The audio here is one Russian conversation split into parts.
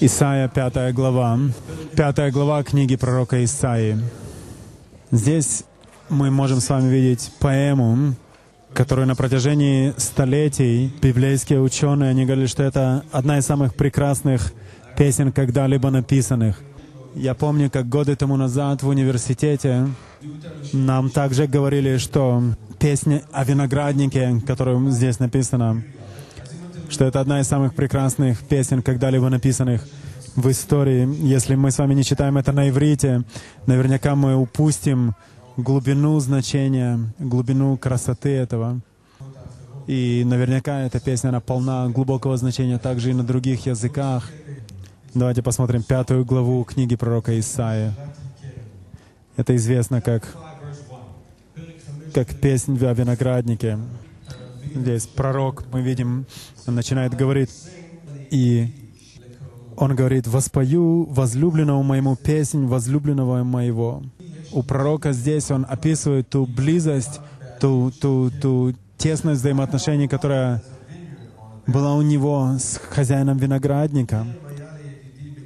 Исайя, пятая глава. Пятая глава книги пророка Исаии. Здесь мы можем с вами видеть поэму, которую на протяжении столетий библейские ученые, они говорили, что это одна из самых прекрасных песен, когда-либо написанных. Я помню, как годы тому назад в университете нам также говорили, что песня о винограднике, которая здесь написана, что это одна из самых прекрасных песен, когда-либо написанных в истории. Если мы с вами не читаем это на иврите, наверняка мы упустим глубину значения, глубину красоты этого. И наверняка эта песня, она полна глубокого значения также и на других языках. Давайте посмотрим пятую главу книги пророка Исаия. Это известно как, как песнь о винограднике. Здесь пророк, мы видим, начинает говорить, и он говорит, «Воспою возлюбленному моему песнь возлюбленного моего». У пророка здесь он описывает ту близость, ту, ту, ту тесность взаимоотношений, которая была у него с хозяином виноградника.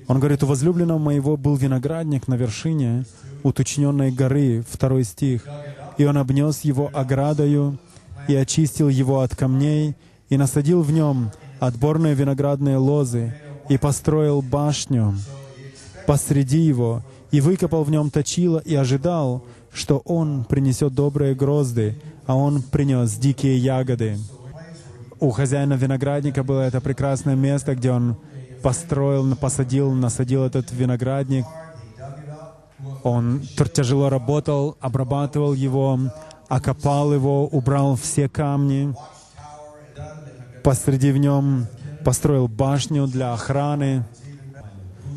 Он говорит, у возлюбленного моего был виноградник на вершине уточненной горы, второй стих. И он обнес его оградою и очистил его от камней, и насадил в нем отборные виноградные лозы, и построил башню посреди его, и выкопал в нем точило, и ожидал, что он принесет добрые грозды, а он принес дикие ягоды. У хозяина виноградника было это прекрасное место, где он построил, посадил, насадил этот виноградник. Он тяжело работал, обрабатывал его, окопал его, убрал все камни, посреди в нем построил башню для охраны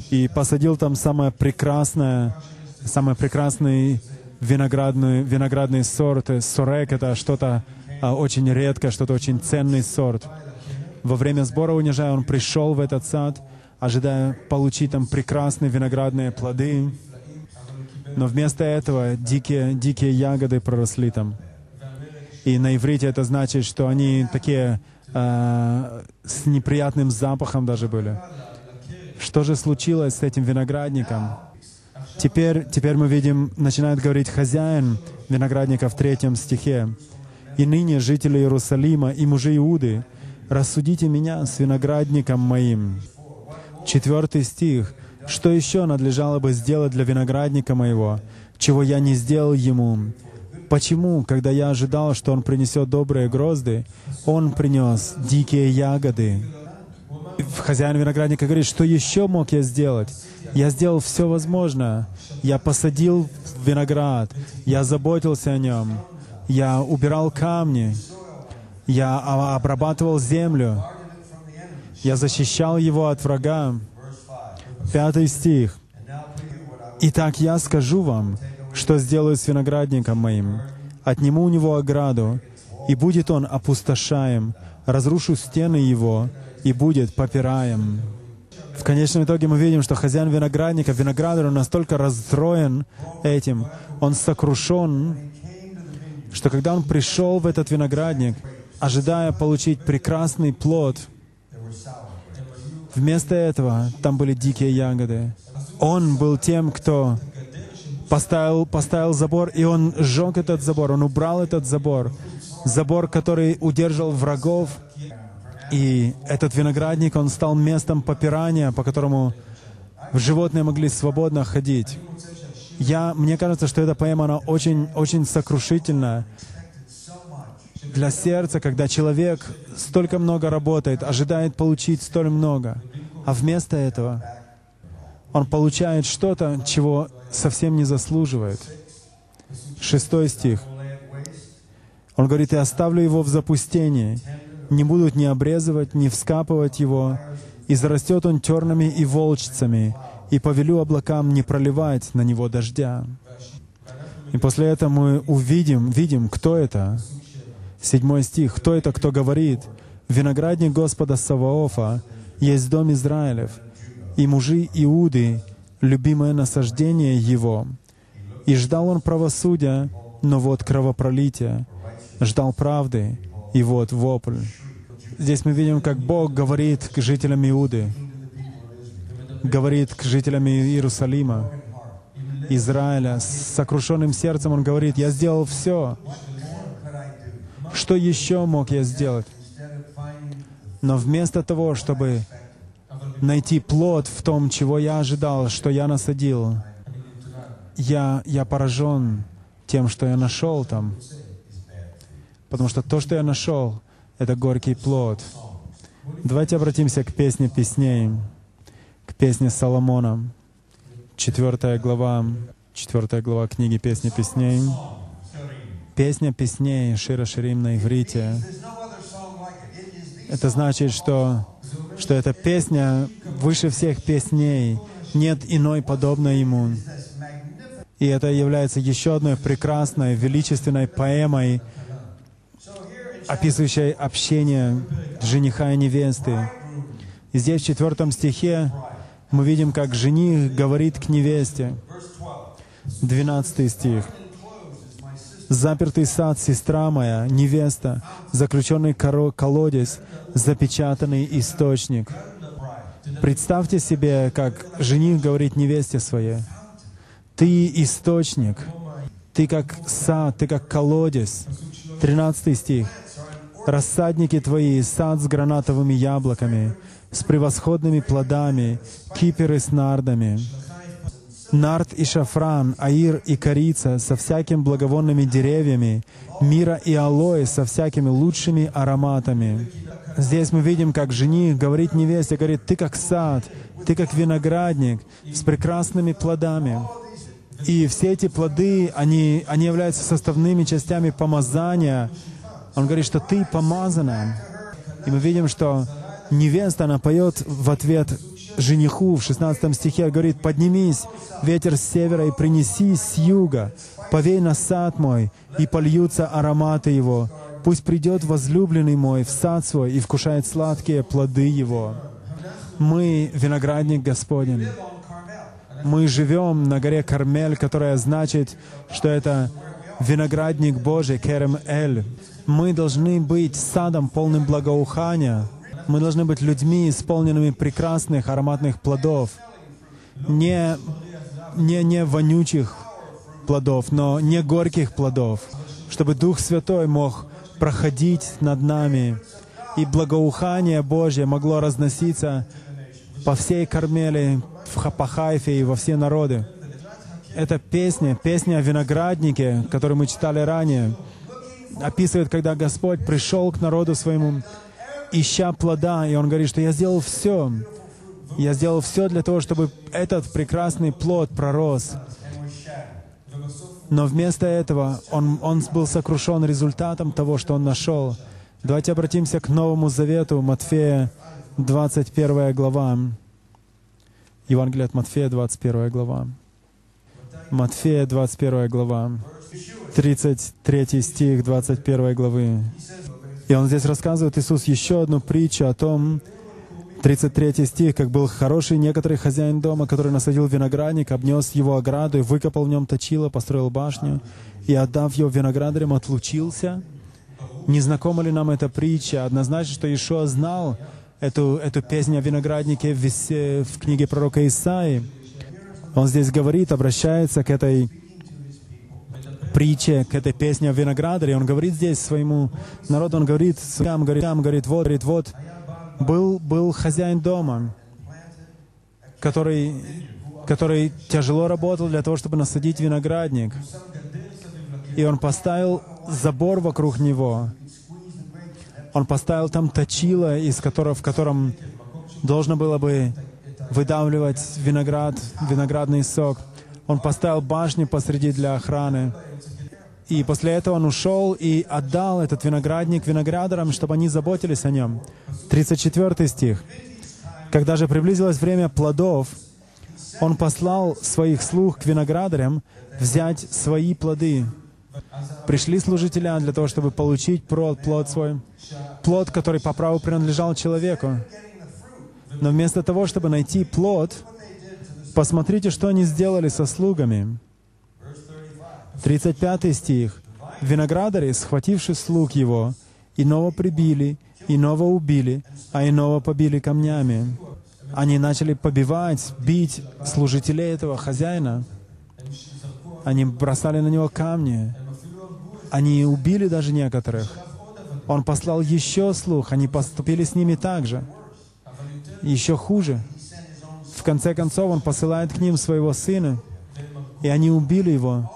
и посадил там самое прекрасное, самый прекрасный виноградный, виноградный сорт. Сорек — это что-то а, очень редкое, что-то очень ценный сорт. Во время сбора унижая он пришел в этот сад, ожидая получить там прекрасные виноградные плоды, но вместо этого дикие, дикие ягоды проросли там. И на иврите это значит, что они такие э, с неприятным запахом даже были. Что же случилось с этим виноградником? Теперь, теперь мы видим, начинает говорить хозяин виноградника в третьем стихе. «И ныне, жители Иерусалима и мужи Иуды, рассудите меня с виноградником моим». Четвертый стих. Что еще надлежало бы сделать для виноградника моего, чего я не сделал ему? Почему, когда я ожидал, что он принесет добрые грозды, он принес дикие ягоды? Хозяин виноградника говорит, что еще мог я сделать? Я сделал все возможное. Я посадил виноград, я заботился о нем, я убирал камни, я обрабатывал землю, я защищал его от врага. Пятый стих. «Итак, я скажу вам, что сделаю с виноградником моим. Отниму у него ограду, и будет он опустошаем, разрушу стены его, и будет попираем». В конечном итоге мы видим, что хозяин виноградника, виноградарь, он настолько расстроен этим, он сокрушен, что когда он пришел в этот виноградник, ожидая получить прекрасный плод, Вместо этого там были дикие ягоды. Он был тем, кто поставил, поставил забор, и он сжег этот забор, он убрал этот забор. Забор, который удерживал врагов. И этот виноградник, он стал местом попирания, по которому животные могли свободно ходить. Я, мне кажется, что эта поэма, она очень, очень сокрушительная для сердца, когда человек столько много работает, ожидает получить столь много, а вместо этого он получает что-то, чего совсем не заслуживает. Шестой стих. Он говорит, «И оставлю его в запустении, не будут ни обрезывать, ни вскапывать его, и зарастет он тернами и волчцами, и повелю облакам не проливать на него дождя». И после этого мы увидим, видим, кто это. Седьмой стих. «Кто это, кто говорит? Виноградник Господа Саваофа есть дом Израилев, и мужи Иуды, любимое насаждение его. И ждал он правосудия, но вот кровопролитие. Ждал правды, и вот вопль». Здесь мы видим, как Бог говорит к жителям Иуды. говорит к жителям Иерусалима, Израиля, с сокрушенным сердцем он говорит, «Я сделал все. Что еще мог я сделать?» Но вместо того, чтобы найти плод в том, чего я ожидал, что я насадил, я, я поражен тем, что я нашел там. Потому что то, что я нашел, это горький плод. Давайте обратимся к песне песней, к песне Соломона. Четвертая глава, четвертая глава книги «Песни песней». Песня песней Шира Ширим на иврите. Это значит, что, что эта песня выше всех песней. Нет иной подобной ему. И это является еще одной прекрасной, величественной поэмой, описывающей общение жениха и невесты. И здесь в четвертом стихе мы видим, как жених говорит к невесте. Двенадцатый стих. «Запертый сад, сестра моя, невеста, заключенный колодец, запечатанный источник». Представьте себе, как жених говорит невесте своей, «Ты источник, ты как сад, ты как колодец». Тринадцатый стих. «Рассадники твои, сад с гранатовыми яблоками, с превосходными плодами, киперы с нардами, нард и шафран, аир и корица со всякими благовонными деревьями, мира и алоэ со всякими лучшими ароматами. Здесь мы видим, как жених говорит невесте, говорит, ты как сад, ты как виноградник с прекрасными плодами. И все эти плоды, они, они являются составными частями помазания. Он говорит, что ты помазана. И мы видим, что невеста, она поет в ответ жениху в 16 стихе, говорит, «Поднимись, ветер с севера, и принеси с юга, повей на сад мой, и польются ароматы его. Пусть придет возлюбленный мой в сад свой и вкушает сладкие плоды его». Мы — виноградник Господень. Мы живем на горе Кармель, которая значит, что это виноградник Божий, Керем Эль. Мы должны быть садом, полным благоухания, мы должны быть людьми, исполненными прекрасных ароматных плодов, не, не, не вонючих плодов, но не горьких плодов, чтобы Дух Святой мог проходить над нами, и благоухание Божье могло разноситься по всей Кармеле, по Хайфе и во все народы. Это песня, песня о винограднике, которую мы читали ранее, описывает, когда Господь пришел к народу своему ища плода, и он говорит, что я сделал все. Я сделал все для того, чтобы этот прекрасный плод пророс. Но вместо этого он, он был сокрушен результатом того, что он нашел. Давайте обратимся к Новому Завету, Матфея, 21 глава. Евангелие от Матфея, 21 глава. Матфея, 21 глава. 33 стих 21 главы. И он здесь рассказывает, Иисус, еще одну притчу о том, 33 стих, как был хороший некоторый хозяин дома, который насадил виноградник, обнес его ограду и выкопал в нем точило, построил башню, и, отдав его виноградарям, отлучился. Не знакома ли нам эта притча? Однозначно, что Ишуа знал эту, эту песню о винограднике в, в книге пророка Исаи. Он здесь говорит, обращается к этой притче, к этой песне о виноградаре. Он говорит здесь своему народу, он говорит, сам говорит, сам говорит, вот, говорит, вот, был, был хозяин дома, который, который тяжело работал для того, чтобы насадить виноградник. И он поставил забор вокруг него. Он поставил там точило, из которого, в котором должно было бы выдавливать виноград, виноградный сок. Он поставил башню посреди для охраны. И после этого он ушел и отдал этот виноградник виноградарам, чтобы они заботились о нем. 34 стих. Когда же приблизилось время плодов, он послал своих слуг к виноградарям взять свои плоды. Пришли служителя для того, чтобы получить плод, плод свой, плод, который по праву принадлежал человеку. Но вместо того, чтобы найти плод, посмотрите, что они сделали со слугами. 35 стих. «Виноградари, схвативши слуг его, иного прибили, иного убили, а иного побили камнями». Они начали побивать, бить служителей этого хозяина. Они бросали на него камни. Они убили даже некоторых. Он послал еще слух, они поступили с ними так же. Еще хуже. В конце концов, он посылает к ним своего сына, и они убили его.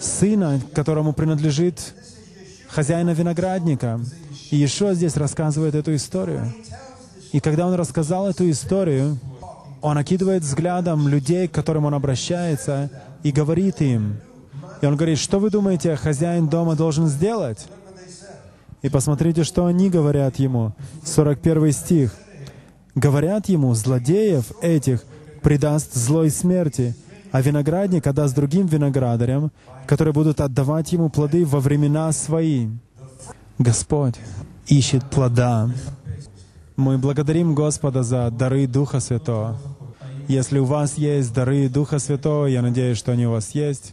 Сына, которому принадлежит хозяина виноградника. И Иешуа здесь рассказывает эту историю. И когда он рассказал эту историю, он окидывает взглядом людей, к которым он обращается, и говорит им. И он говорит, что вы думаете, хозяин дома должен сделать? И посмотрите, что они говорят ему. 41 стих. Говорят ему, злодеев этих предаст злой смерти, а виноградник отдаст другим виноградарям, которые будут отдавать ему плоды во времена свои. Господь ищет плода. Мы благодарим Господа за дары Духа Святого. Если у вас есть дары Духа Святого, я надеюсь, что они у вас есть,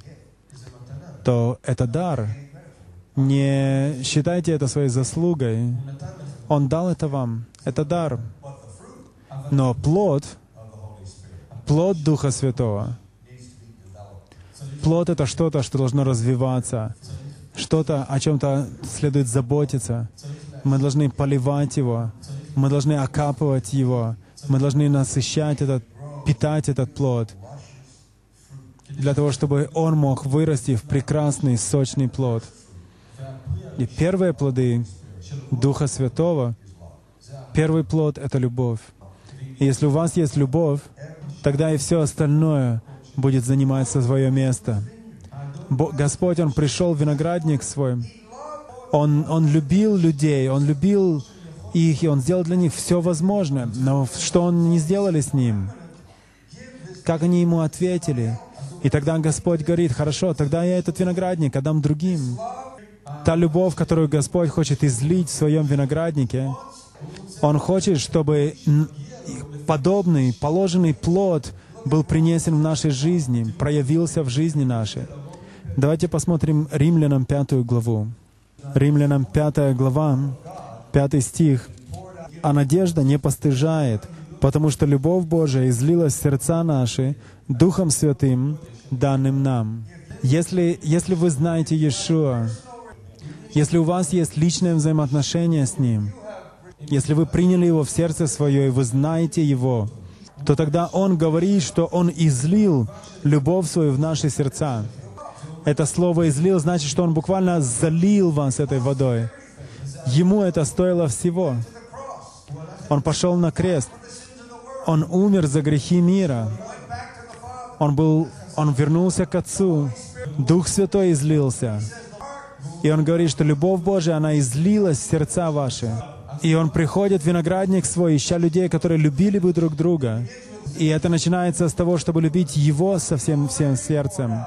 то это дар. Не считайте это своей заслугой. Он дал это вам. Это дар. Но плод, плод Духа Святого, плод — это что-то, что должно развиваться, что-то, о чем-то следует заботиться. Мы должны поливать его, мы должны окапывать его, мы должны насыщать этот, питать этот плод, для того, чтобы он мог вырасти в прекрасный, сочный плод. И первые плоды Духа Святого, первый плод — это любовь. Если у вас есть любовь, тогда и все остальное будет занимать свое место. Господь, Он пришел в виноградник свой. Он, он любил людей, Он любил их, и Он сделал для них все возможное. Но что Он не сделали с Ним? Как они Ему ответили? И тогда Господь говорит, хорошо, тогда я этот виноградник отдам другим. Та любовь, которую Господь хочет излить в своем винограднике, Он хочет, чтобы подобный, положенный плод был принесен в нашей жизни, проявился в жизни нашей. Давайте посмотрим Римлянам пятую главу. Римлянам пятая глава, пятый стих. «А надежда не постыжает, потому что любовь Божия излилась в сердца наши Духом Святым, данным нам». Если, если вы знаете Иешуа, если у вас есть личное взаимоотношение с Ним, если вы приняли Его в сердце свое, и вы знаете Его, то тогда Он говорит, что Он излил любовь свою в наши сердца. Это слово «излил» значит, что Он буквально залил вас этой водой. Ему это стоило всего. Он пошел на крест. Он умер за грехи мира. Он был, он вернулся к Отцу. Дух Святой излился. И Он говорит, что любовь Божия, она излилась в сердца ваши. И он приходит в виноградник свой, ища людей, которые любили бы друг друга. И это начинается с того, чтобы любить Его со всем, всем сердцем.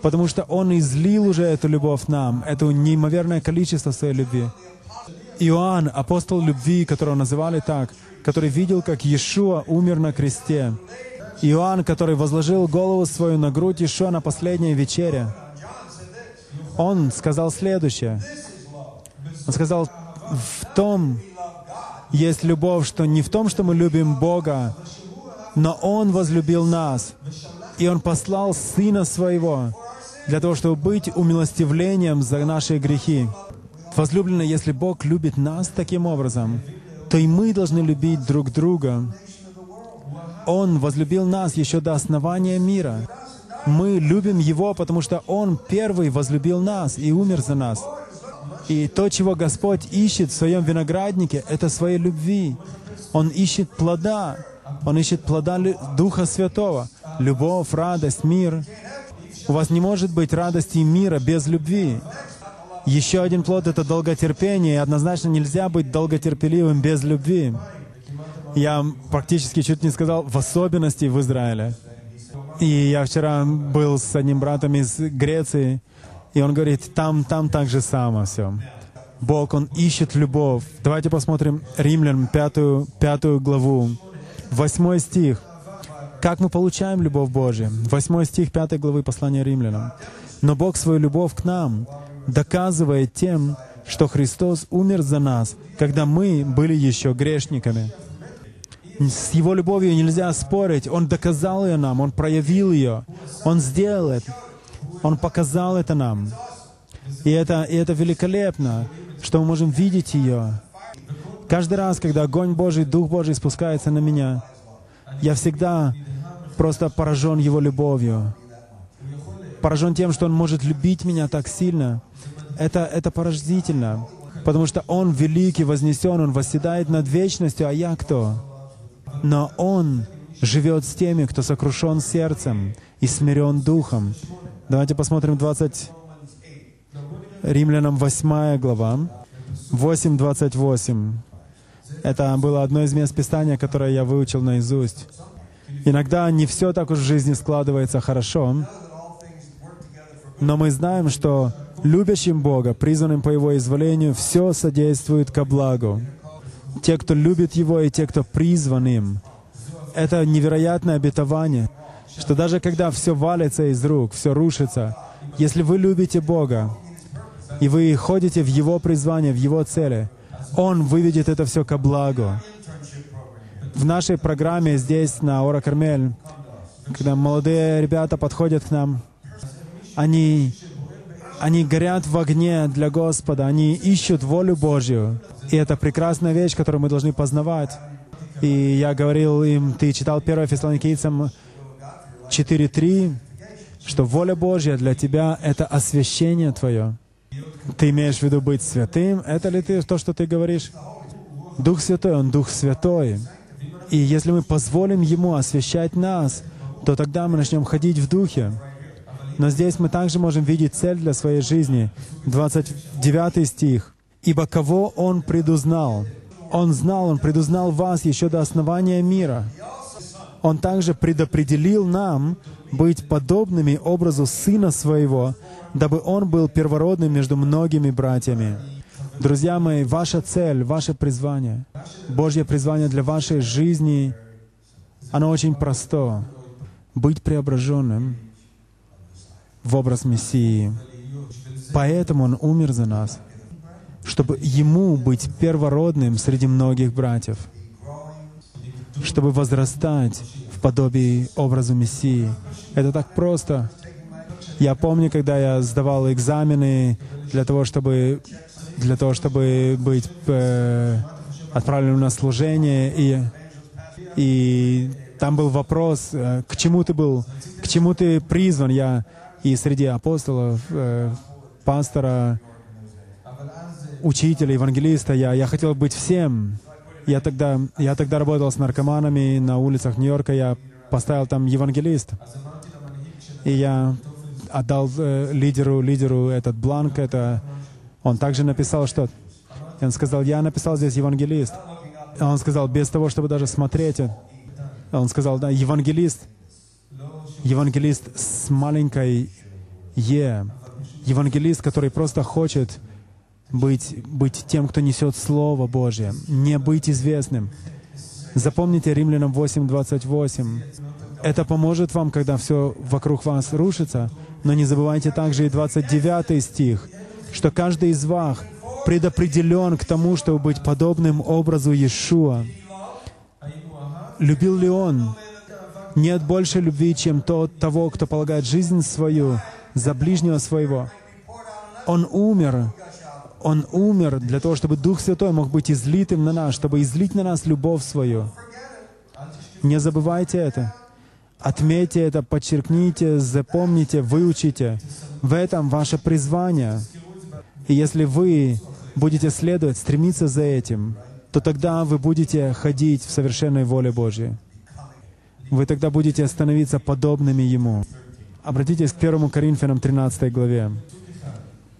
Потому что Он излил уже эту любовь нам, это неимоверное количество своей любви. Иоанн, апостол любви, которого называли так, который видел, как Иешуа умер на кресте. Иоанн, который возложил голову свою на грудь Иешуа на последней вечере. Он сказал следующее. Он сказал, в том есть любовь, что не в том, что мы любим Бога, но Он возлюбил нас, и Он послал Сына Своего для того, чтобы быть умилостивлением за наши грехи. Возлюбленные, если Бог любит нас таким образом, то и мы должны любить друг друга. Он возлюбил нас еще до основания мира. Мы любим Его, потому что Он первый возлюбил нас и умер за нас. И то, чего Господь ищет в своем винограднике, это своей любви. Он ищет плода. Он ищет плода Духа Святого. Любовь, радость, мир. У вас не может быть радости и мира без любви. Еще один плод — это долготерпение, и однозначно нельзя быть долготерпеливым без любви. Я практически чуть не сказал, в особенности в Израиле. И я вчера был с одним братом из Греции, и он говорит, там, там так же само все. Бог, Он ищет любовь. Давайте посмотрим Римлян, пятую, пятую главу, восьмой стих. Как мы получаем любовь Божию? Восьмой стих пятой главы послания Римлянам. «Но Бог свою любовь к нам доказывает тем, что Христос умер за нас, когда мы были еще грешниками». С Его любовью нельзя спорить. Он доказал ее нам, Он проявил ее, Он сделал это, Он показал это нам. И это, и это великолепно, что мы можем видеть ее. Каждый раз, когда огонь Божий, Дух Божий спускается на меня, я всегда просто поражен Его любовью. Поражен тем, что Он может любить меня так сильно. Это, это поразительно, потому что Он великий, вознесен, Он восседает над вечностью, а я кто? Но Он живет с теми, кто сокрушен сердцем и смирен духом. Давайте посмотрим 20... Римлянам 8 глава, 8.28. Это было одно из мест Писания, которое я выучил наизусть. Иногда не все так уж в жизни складывается хорошо, но мы знаем, что любящим Бога, призванным по Его изволению, все содействует ко благу. Те, кто любит Его, и те, кто призван им. Это невероятное обетование, что даже когда все валится из рук, все рушится, если вы любите Бога, и вы ходите в Его призвание, в Его цели, Он выведет это все ко благу. В нашей программе здесь, на Ора Кармель, когда молодые ребята подходят к нам, они, они горят в огне для Господа, они ищут волю Божью. И это прекрасная вещь, которую мы должны познавать. И я говорил им, ты читал 1 Фессалоникийцам 4.3, что воля Божья для тебя — это освящение твое. Ты имеешь в виду быть святым? Это ли ты то, что ты говоришь? Дух Святой, Он Дух Святой. И если мы позволим Ему освящать нас, то тогда мы начнем ходить в Духе. Но здесь мы также можем видеть цель для своей жизни. 29 стих. «Ибо кого Он предузнал? Он знал, Он предузнал вас еще до основания мира. Он также предопределил нам быть подобными образу Сына Своего, дабы Он был первородным между многими братьями. Друзья мои, ваша цель, ваше призвание, Божье призвание для вашей жизни, оно очень просто. Быть преображенным в образ Мессии. Поэтому Он умер за нас, чтобы Ему быть первородным среди многих братьев, чтобы возрастать подобии образу Мессии. Это так просто. Я помню, когда я сдавал экзамены для того, чтобы, для того, чтобы быть э, отправленным на служение, и, и там был вопрос, э, к чему ты был, к чему ты призван. Я и среди апостолов, э, пастора, учителя, евангелиста, я, я хотел быть всем. Я тогда, я тогда работал с наркоманами на улицах Нью-Йорка, я поставил там евангелист. И я отдал э, лидеру, лидеру этот бланк, это он также написал что он сказал, я написал здесь евангелист. Он сказал, без того, чтобы даже смотреть. Он сказал, да, евангелист, евангелист с маленькой «е», евангелист, который просто хочет быть, быть тем, кто несет Слово Божье, не быть известным. Запомните Римлянам 8.28. Это поможет вам, когда все вокруг вас рушится, но не забывайте также и 29 стих, что каждый из вас предопределен к тому, чтобы быть подобным образу Иешуа. Любил ли он? Нет больше любви, чем тот того, кто полагает жизнь свою за ближнего своего. Он умер. Он умер для того, чтобы Дух Святой мог быть излитым на нас, чтобы излить на нас любовь свою. Не забывайте это. Отметьте это, подчеркните, запомните, выучите. В этом ваше призвание. И если вы будете следовать, стремиться за этим, то тогда вы будете ходить в совершенной воле Божьей. Вы тогда будете становиться подобными Ему. Обратитесь к 1 Коринфянам 13 главе.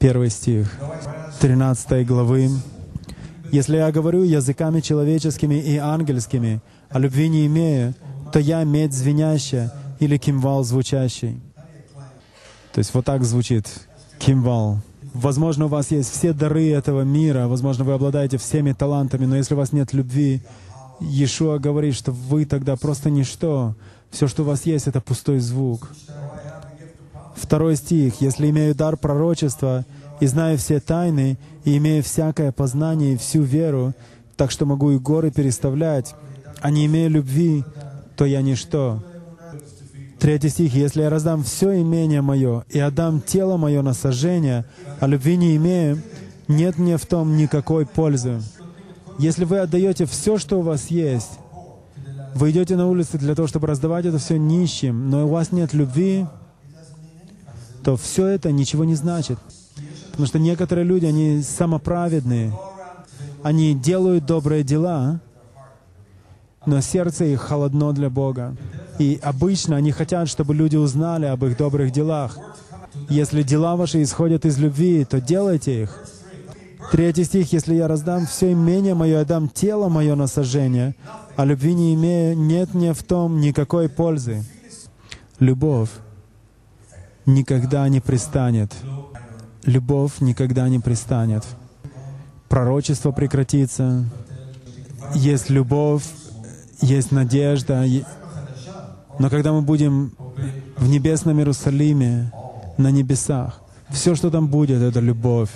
Первый стих 13 главы. «Если я говорю языками человеческими и ангельскими, а любви не имею, то я медь звенящая или кимвал звучащий. То есть вот так звучит кимвал. Возможно, у вас есть все дары этого мира, возможно, вы обладаете всеми талантами, но если у вас нет любви, Иешуа говорит, что вы тогда просто ничто. Все, что у вас есть, это пустой звук. Второй стих. «Если имею дар пророчества и знаю все тайны, и имею всякое познание и всю веру, так что могу и горы переставлять, а не имея любви, то я ничто. Третий стих. «Если я раздам все имение мое и отдам тело мое на сожжение, а любви не имею, нет мне в том никакой пользы». Если вы отдаете все, что у вас есть, вы идете на улицы для того, чтобы раздавать это все нищим, но у вас нет любви, то все это ничего не значит. Потому что некоторые люди, они самоправедные, они делают добрые дела, но сердце их холодно для Бога. И обычно они хотят, чтобы люди узнали об их добрых делах. Если дела ваши исходят из любви, то делайте их. Третий стих. «Если я раздам все имение мое, я дам тело мое на сожжение, а любви не имею, нет мне в том никакой пользы». Любовь никогда не пристанет. Любовь никогда не пристанет. Пророчество прекратится. Есть любовь, есть надежда. Но когда мы будем в небесном Иерусалиме, на небесах, все, что там будет, это любовь.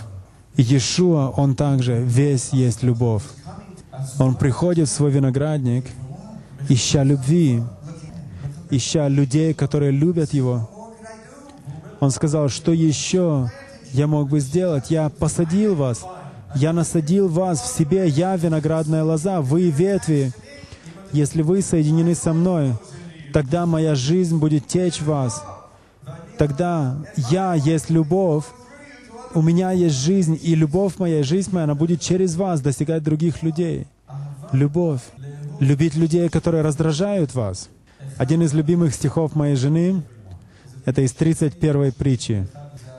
Иешуа, Он также весь есть любовь. Он приходит в свой виноградник, ища любви, ища людей, которые любят Его. Он сказал, что еще я мог бы сделать? Я посадил вас, я насадил вас в себе, я виноградная лоза, вы ветви. Если вы соединены со мной, тогда моя жизнь будет течь в вас. Тогда я есть любовь, у меня есть жизнь, и любовь моя, жизнь моя, она будет через вас достигать других людей. Любовь. Любить людей, которые раздражают вас. Один из любимых стихов моей жены, это из 31 притчи.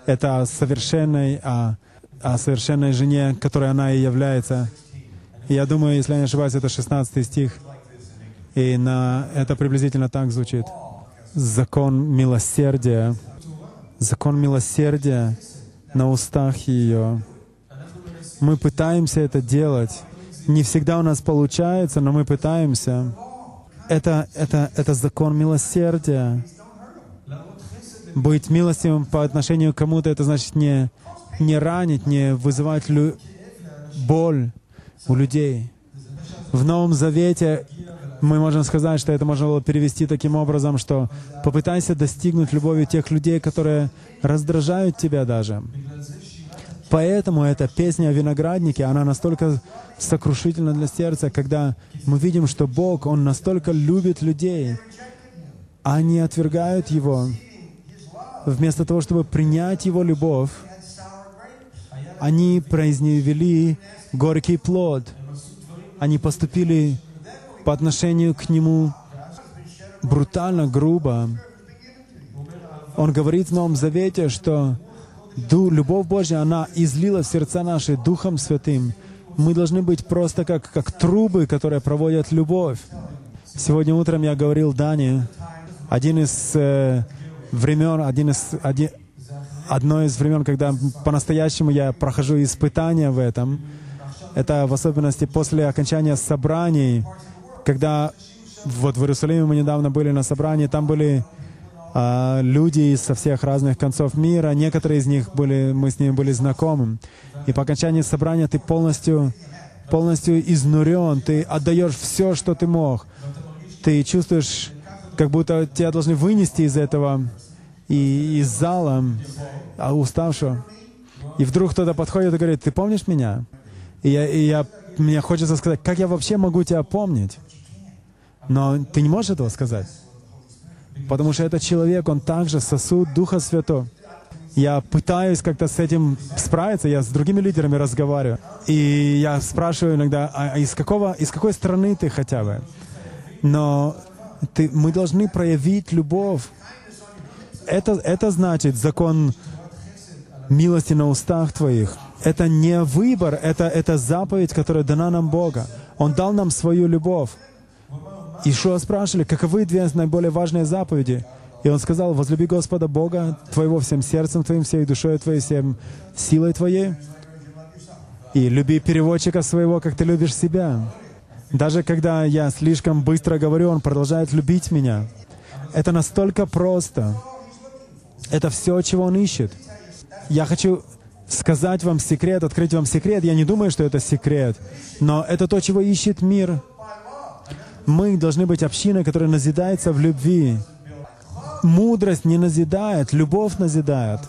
Это о совершенной, о, о совершенной жене, которой она и является. Я думаю, если я не ошибаюсь, это 16 стих. И на, это приблизительно так звучит. Закон милосердия. Закон милосердия на устах ее. Мы пытаемся это делать. Не всегда у нас получается, но мы пытаемся. Это, это, это закон милосердия. Быть милостивым по отношению к кому-то, это значит не, не ранить, не вызывать лю- боль у людей. В Новом Завете мы можем сказать, что это можно было перевести таким образом, что попытайся достигнуть любовью тех людей, которые раздражают тебя даже. Поэтому эта песня о винограднике, она настолько сокрушительна для сердца, когда мы видим, что Бог, Он настолько любит людей, а они отвергают Его. Вместо того, чтобы принять Его любовь, они произневели горький плод. Они поступили по отношению к Нему брутально, грубо. Он говорит в Новом Завете, что любовь Божья, она излила в сердца наши Духом Святым. Мы должны быть просто как, как трубы, которые проводят любовь. Сегодня утром я говорил Дане, один из э, времен, один из, один, одно из времен, когда по-настоящему я прохожу испытания в этом, это в особенности после окончания собраний, когда вот в Иерусалиме мы недавно были на собрании, там были а, люди со всех разных концов мира, некоторые из них были, мы с ними были знакомы. И по окончании собрания ты полностью, полностью изнурен, ты отдаешь все, что ты мог. Ты чувствуешь, как будто тебя должны вынести из этого, и из зала, а уставшего. И вдруг кто-то подходит и говорит, ты помнишь меня? И, я, и я, мне хочется сказать, как я вообще могу тебя помнить? Но ты не можешь этого сказать. Потому что этот человек, он также сосуд Духа Святого. Я пытаюсь как-то с этим справиться, я с другими лидерами разговариваю. И я спрашиваю иногда, а из, какого, из какой страны ты хотя бы? Но ты, мы должны проявить любовь. Это, это значит закон милости на устах твоих. Это не выбор, это, это заповедь, которая дана нам Бога. Он дал нам свою любовь. Ишуа спрашивали, каковы две наиболее важные заповеди? И он сказал, возлюби Господа Бога твоего всем сердцем твоим, всей душой твоей, всем силой твоей. И люби переводчика своего, как ты любишь себя. Даже когда я слишком быстро говорю, он продолжает любить меня. Это настолько просто. Это все, чего он ищет. Я хочу сказать вам секрет, открыть вам секрет. Я не думаю, что это секрет, но это то, чего ищет мир. Мы должны быть общиной, которая назидается в любви. Мудрость не назидает, любовь назидает.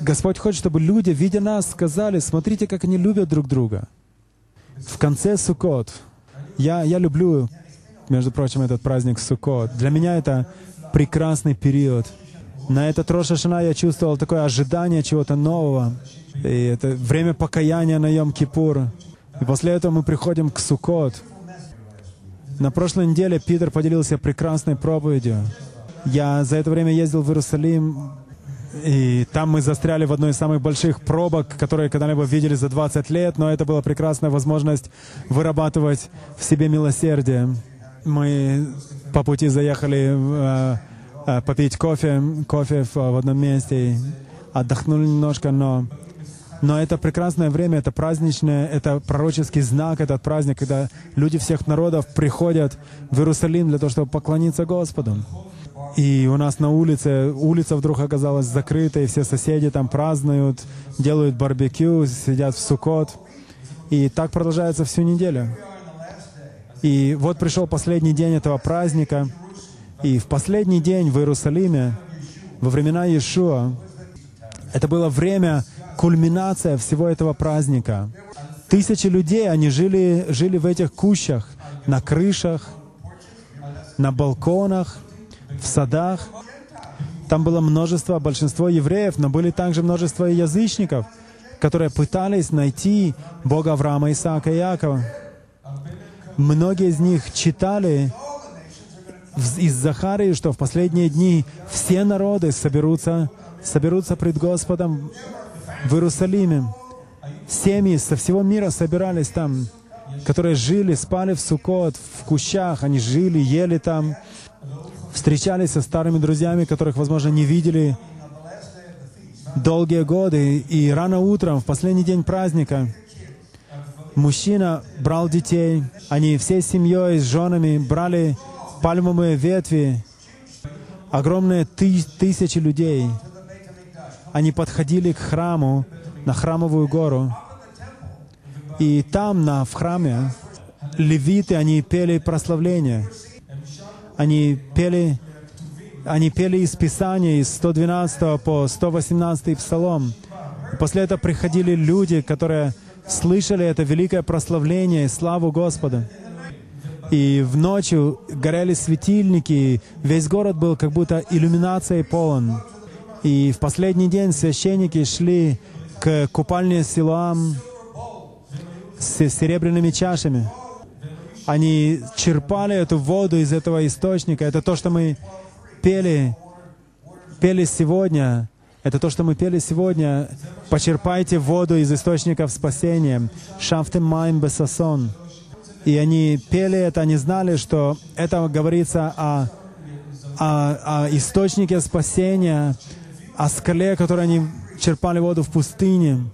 Господь хочет, чтобы люди, видя нас, сказали, смотрите, как они любят друг друга. В конце Суккот, я, я люблю, между прочим, этот праздник Суккот. Для меня это прекрасный период. На этот Роша Шана я чувствовал такое ожидание чего-то нового. И это время покаяния на Йом-Кипур. И после этого мы приходим к Суккот. На прошлой неделе Питер поделился прекрасной проповедью. Я за это время ездил в Иерусалим, и там мы застряли в одной из самых больших пробок, которые когда-либо видели за 20 лет, но это была прекрасная возможность вырабатывать в себе милосердие. Мы по пути заехали э, э, попить кофе, кофе в, в одном месте, отдохнули немножко, но но это прекрасное время, это праздничное, это пророческий знак, этот праздник, когда люди всех народов приходят в Иерусалим для того, чтобы поклониться Господу. И у нас на улице, улица вдруг оказалась закрыта, и все соседи там празднуют, делают барбекю, сидят в сукот. И так продолжается всю неделю. И вот пришел последний день этого праздника, и в последний день в Иерусалиме, во времена Иешуа, это было время, кульминация всего этого праздника. Тысячи людей, они жили, жили в этих кущах, на крышах, на балконах, в садах. Там было множество, большинство евреев, но были также множество язычников, которые пытались найти Бога Авраама, Исаака и Якова. Многие из них читали из Захарии, что в последние дни все народы соберутся, соберутся пред Господом в Иерусалиме. Семьи со всего мира собирались там, которые жили, спали в Сукот, в кущах, они жили, ели там, встречались со старыми друзьями, которых, возможно, не видели долгие годы. И рано утром, в последний день праздника, мужчина брал детей, они всей семьей, с женами брали пальмовые ветви, огромные ты тысячи людей. Они подходили к храму, на храмовую гору, и там, на, в храме, левиты, они пели прославление — они пели, они пели из Писания, из 112 по 118 Псалом. После этого приходили люди, которые слышали это великое прославление и славу Господа. И в ночью горели светильники, весь город был как будто иллюминацией полон. И в последний день священники шли к купальне Силуам с серебряными чашами они черпали эту воду из этого источника. Это то, что мы пели, пели сегодня. Это то, что мы пели сегодня. Почерпайте воду из источников спасения. Шафтем майм бесасон. И они пели это, они знали, что это говорится о, о, о источнике спасения, о скале, которой они черпали воду в пустыне.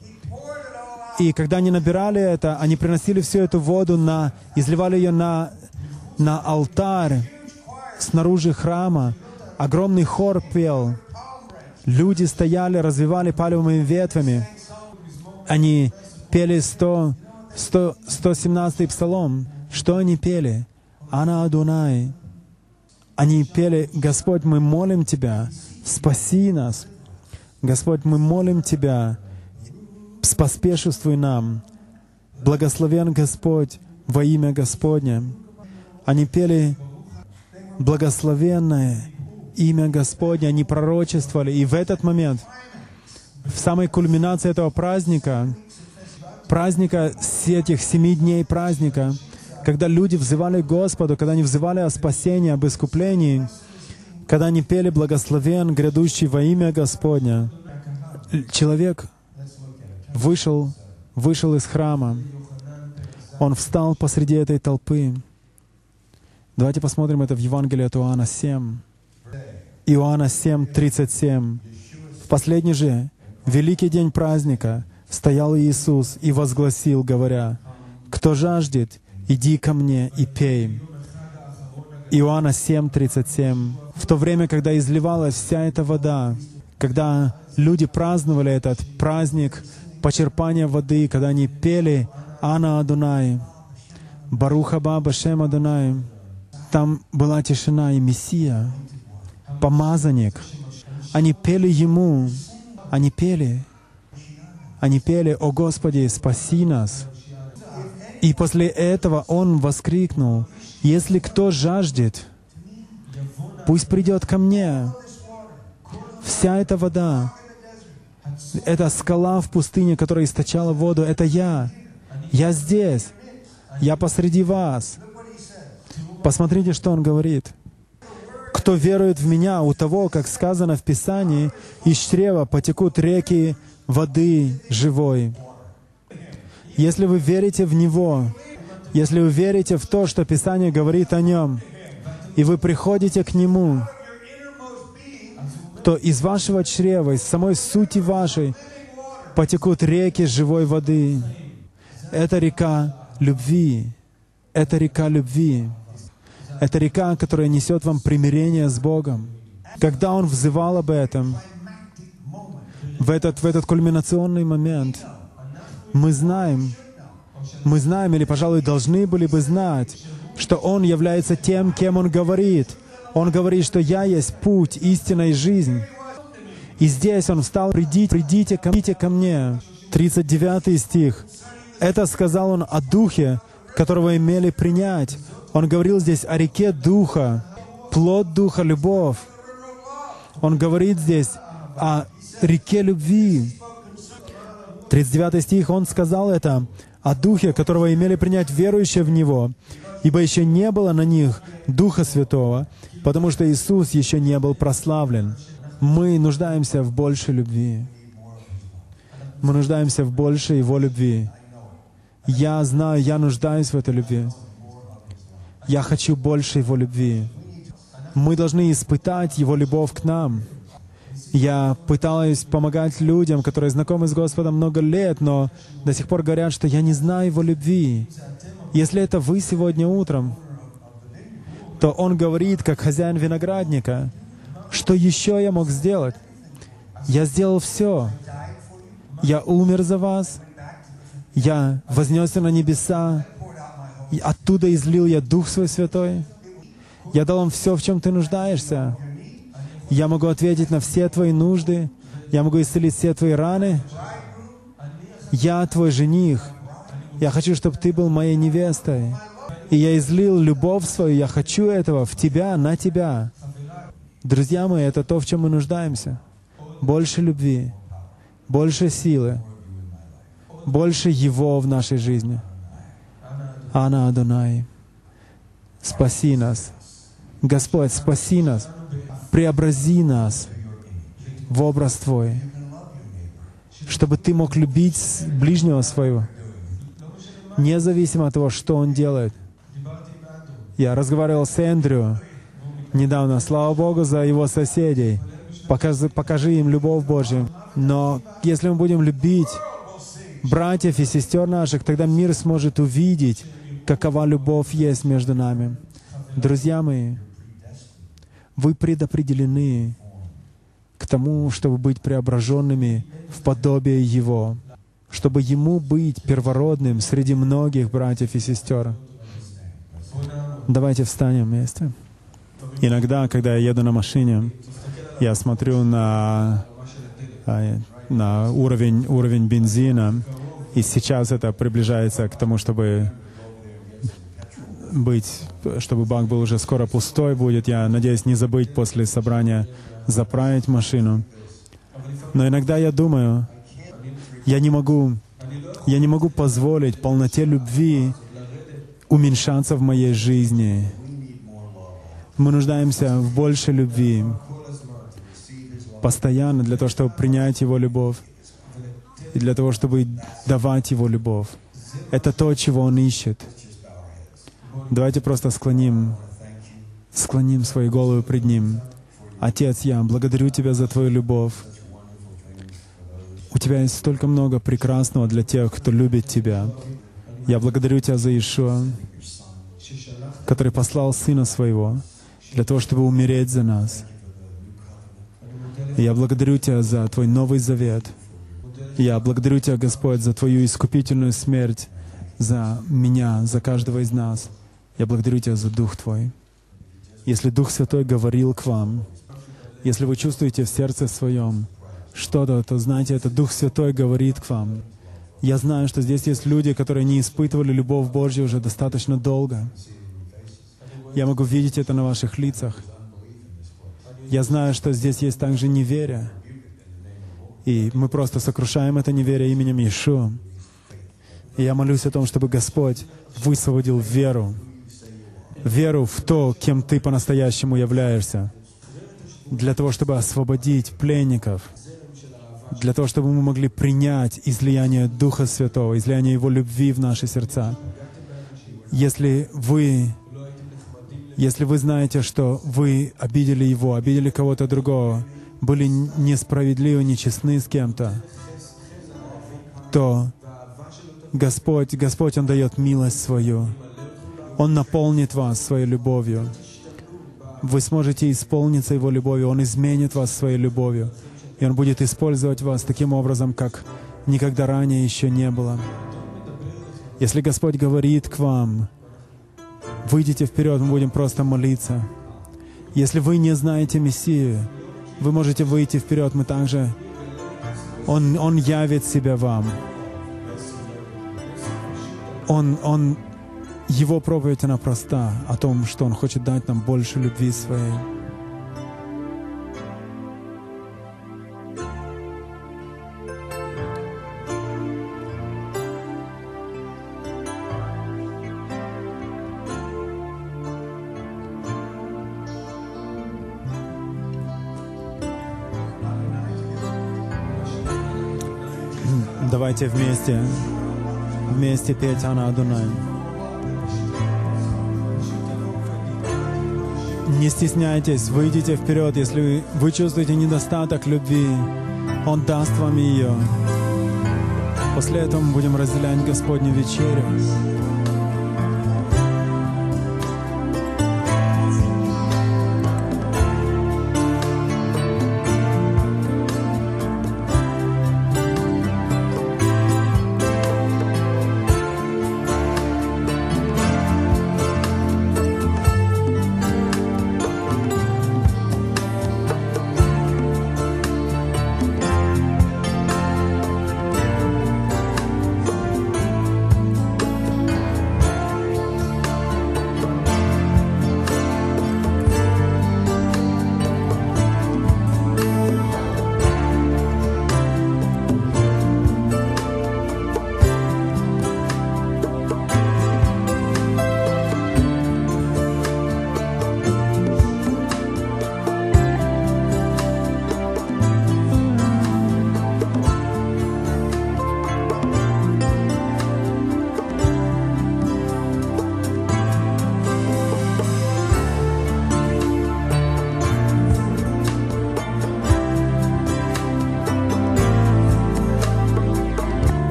И когда они набирали это, они приносили всю эту воду, на, изливали ее на, на алтарь снаружи храма. Огромный хор пел. Люди стояли, развивали пальмовыми ветвями. Они пели 100, 100, 117 псалом. Что они пели? Ана Адунай. Они пели, Господь, мы молим Тебя, спаси нас. Господь, мы молим Тебя, споспешествуй нам. Благословен Господь во имя Господне. Они пели благословенное имя Господне, они пророчествовали. И в этот момент, в самой кульминации этого праздника, праздника этих семи дней праздника, когда люди взывали Господу, когда они взывали о спасении, об искуплении, когда они пели «Благословен, грядущий во имя Господня», человек вышел, вышел из храма. Он встал посреди этой толпы. Давайте посмотрим это в Евангелии от Иоанна 7. Иоанна 7, 37. В последний же великий день праздника стоял Иисус и возгласил, говоря, «Кто жаждет, иди ко мне и пей». Иоанна 7, 37. В то время, когда изливалась вся эта вода, когда люди праздновали этот праздник почерпания воды, когда они пели «Ана Адунай», «Баруха Баба Шем Адунай», Там была тишина и Мессия, помазанник. Они пели Ему, они пели, они пели, «О Господи, спаси нас!» И после этого Он воскликнул, «Если кто жаждет, пусть придет ко мне. Вся эта вода, эта скала в пустыне, которая источала воду, это я. Я здесь. Я посреди вас. Посмотрите, что он говорит. Кто верует в Меня, у того, как сказано в Писании, из чрева потекут реки воды живой. Если вы верите в Него, если вы верите в то, что Писание говорит о Нем, и вы приходите к Нему, то из вашего чрева, из самой сути вашей потекут реки живой воды. Это река любви. Это река любви. Это река, которая несет вам примирение с Богом. Когда Он взывал об этом, в этот, в этот кульминационный момент, мы знаем, мы знаем или, пожалуй, должны были бы знать, что Он является тем, кем Он говорит — он говорит, что «Я есть путь, истина и жизнь». И здесь Он встал, «Придите, придите ко, придите ко мне». 39 стих. Это сказал Он о Духе, которого имели принять. Он говорил здесь о реке Духа, плод Духа — любовь. Он говорит здесь о реке любви. 39 стих, он сказал это о Духе, которого имели принять верующие в Него, ибо еще не было на них Духа Святого, потому что Иисус еще не был прославлен. Мы нуждаемся в большей любви. Мы нуждаемся в большей Его любви. Я знаю, я нуждаюсь в этой любви. Я хочу больше Его любви. Мы должны испытать Его любовь к нам. Я пытаюсь помогать людям, которые знакомы с Господом много лет, но до сих пор говорят, что я не знаю Его любви. Если это вы сегодня утром, то он говорит, как хозяин виноградника, что еще я мог сделать? Я сделал все. Я умер за вас. Я вознесся на небеса. И оттуда излил я Дух Свой Святой. Я дал вам все, в чем ты нуждаешься. Я могу ответить на все твои нужды. Я могу исцелить все твои раны. Я твой жених. Я хочу, чтобы ты был моей невестой. И я излил любовь свою, я хочу этого в тебя, на тебя. Друзья мои, это то, в чем мы нуждаемся. Больше любви, больше силы, больше Его в нашей жизни. Ана Адонай, спаси нас. Господь, спаси нас, преобрази нас в образ Твой, чтобы Ты мог любить ближнего своего, независимо от того, что он делает — я разговаривал с Эндрю недавно. Слава Богу за его соседей. Покажи, покажи им любовь Божью. Но если мы будем любить братьев и сестер наших, тогда мир сможет увидеть, какова любовь есть между нами. Друзья мои, вы предопределены к тому, чтобы быть преображенными в подобие Его, чтобы Ему быть первородным среди многих братьев и сестер. Давайте встанем вместе. Иногда, когда я еду на машине, я смотрю на, а, на уровень, уровень бензина, и сейчас это приближается к тому, чтобы быть, чтобы бак был уже скоро пустой будет. Я надеюсь не забыть после собрания заправить машину. Но иногда я думаю, я не могу, я не могу позволить полноте любви уменьшаться в моей жизни. Мы нуждаемся в большей любви постоянно для того, чтобы принять Его любовь и для того, чтобы давать Его любовь. Это то, чего Он ищет. Давайте просто склоним, склоним свои головы пред Ним. Отец, я благодарю Тебя за Твою любовь. У Тебя есть столько много прекрасного для тех, кто любит Тебя. Я благодарю Тебя за Ишуа, который послал Сына Своего для того, чтобы умереть за нас. Я благодарю Тебя за Твой Новый Завет. Я благодарю Тебя, Господь, за Твою искупительную смерть, за меня, за каждого из нас. Я благодарю Тебя за Дух Твой. Если Дух Святой говорил к вам, если вы чувствуете в сердце своем что-то, то знаете, это Дух Святой говорит к вам. Я знаю, что здесь есть люди, которые не испытывали любовь Божью уже достаточно долго. Я могу видеть это на ваших лицах. Я знаю, что здесь есть также неверие. И мы просто сокрушаем это неверие именем Иешуа. И я молюсь о том, чтобы Господь высвободил веру. Веру в то, кем ты по-настоящему являешься. Для того, чтобы освободить пленников. Для того, чтобы мы могли принять излияние Духа Святого, излияние Его любви в наши сердца. Если вы если вы знаете, что вы обидели Его, обидели кого-то другого, были несправедливы, нечестны с кем-то, то Господь, Господь, Он дает милость свою. Он наполнит вас своей любовью. Вы сможете исполниться Его любовью. Он изменит вас своей любовью. И Он будет использовать вас таким образом, как никогда ранее еще не было. Если Господь говорит к вам, выйдите вперед, мы будем просто молиться. Если вы не знаете Мессию, вы можете выйти вперед, мы также... Он, он явит себя вам. Он, он, его проповедь, она проста о том, что Он хочет дать нам больше любви своей. Давайте вместе, вместе петь Ана Адунай. Не стесняйтесь, выйдите вперед, если вы чувствуете недостаток любви, Он даст вам ее. После этого мы будем разделять Господню вечерю.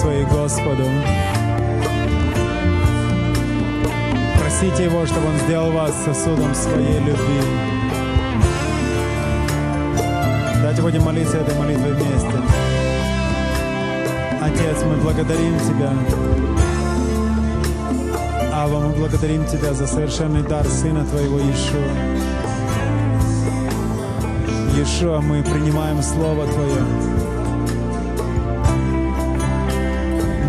Свои Господу. Просите Его, чтобы Он сделал вас сосудом своей любви. Давайте будем молиться этой молитвой вместе. Отец, мы благодарим Тебя. Ава, мы благодарим Тебя за совершенный дар Сына Твоего Иешуа. Иешуа, мы принимаем Слово Твое.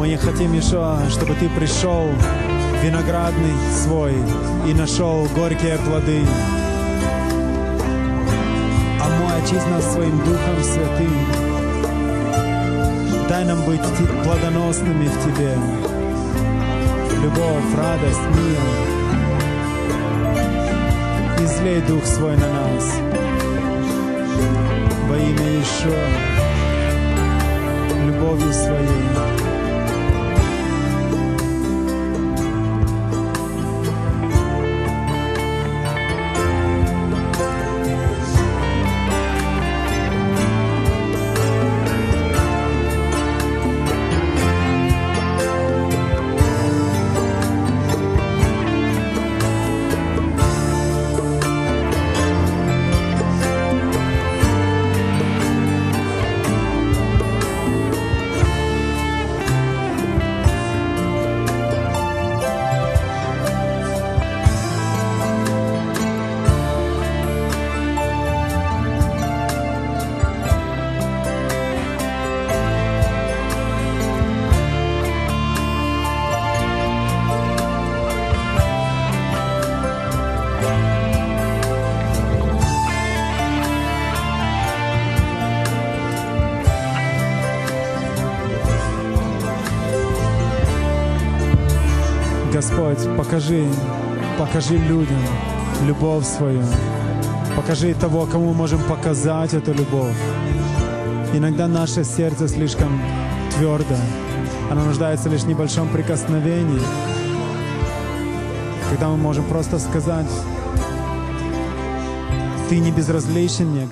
Мы не хотим, Иешуа, чтобы Ты пришел виноградный свой и нашел горькие плоды. А мой очисть нас своим Духом Святым. Дай нам быть плодоносными в Тебе. Любовь, радость, мир. Излей Дух Свой на нас. Во имя Иешуа. Любовью Своей. Покажи, покажи людям любовь свою. Покажи того, кому мы можем показать эту любовь. Иногда наше сердце слишком твердо. Оно нуждается лишь в небольшом прикосновении. Когда мы можем просто сказать, ты не безразличен мне,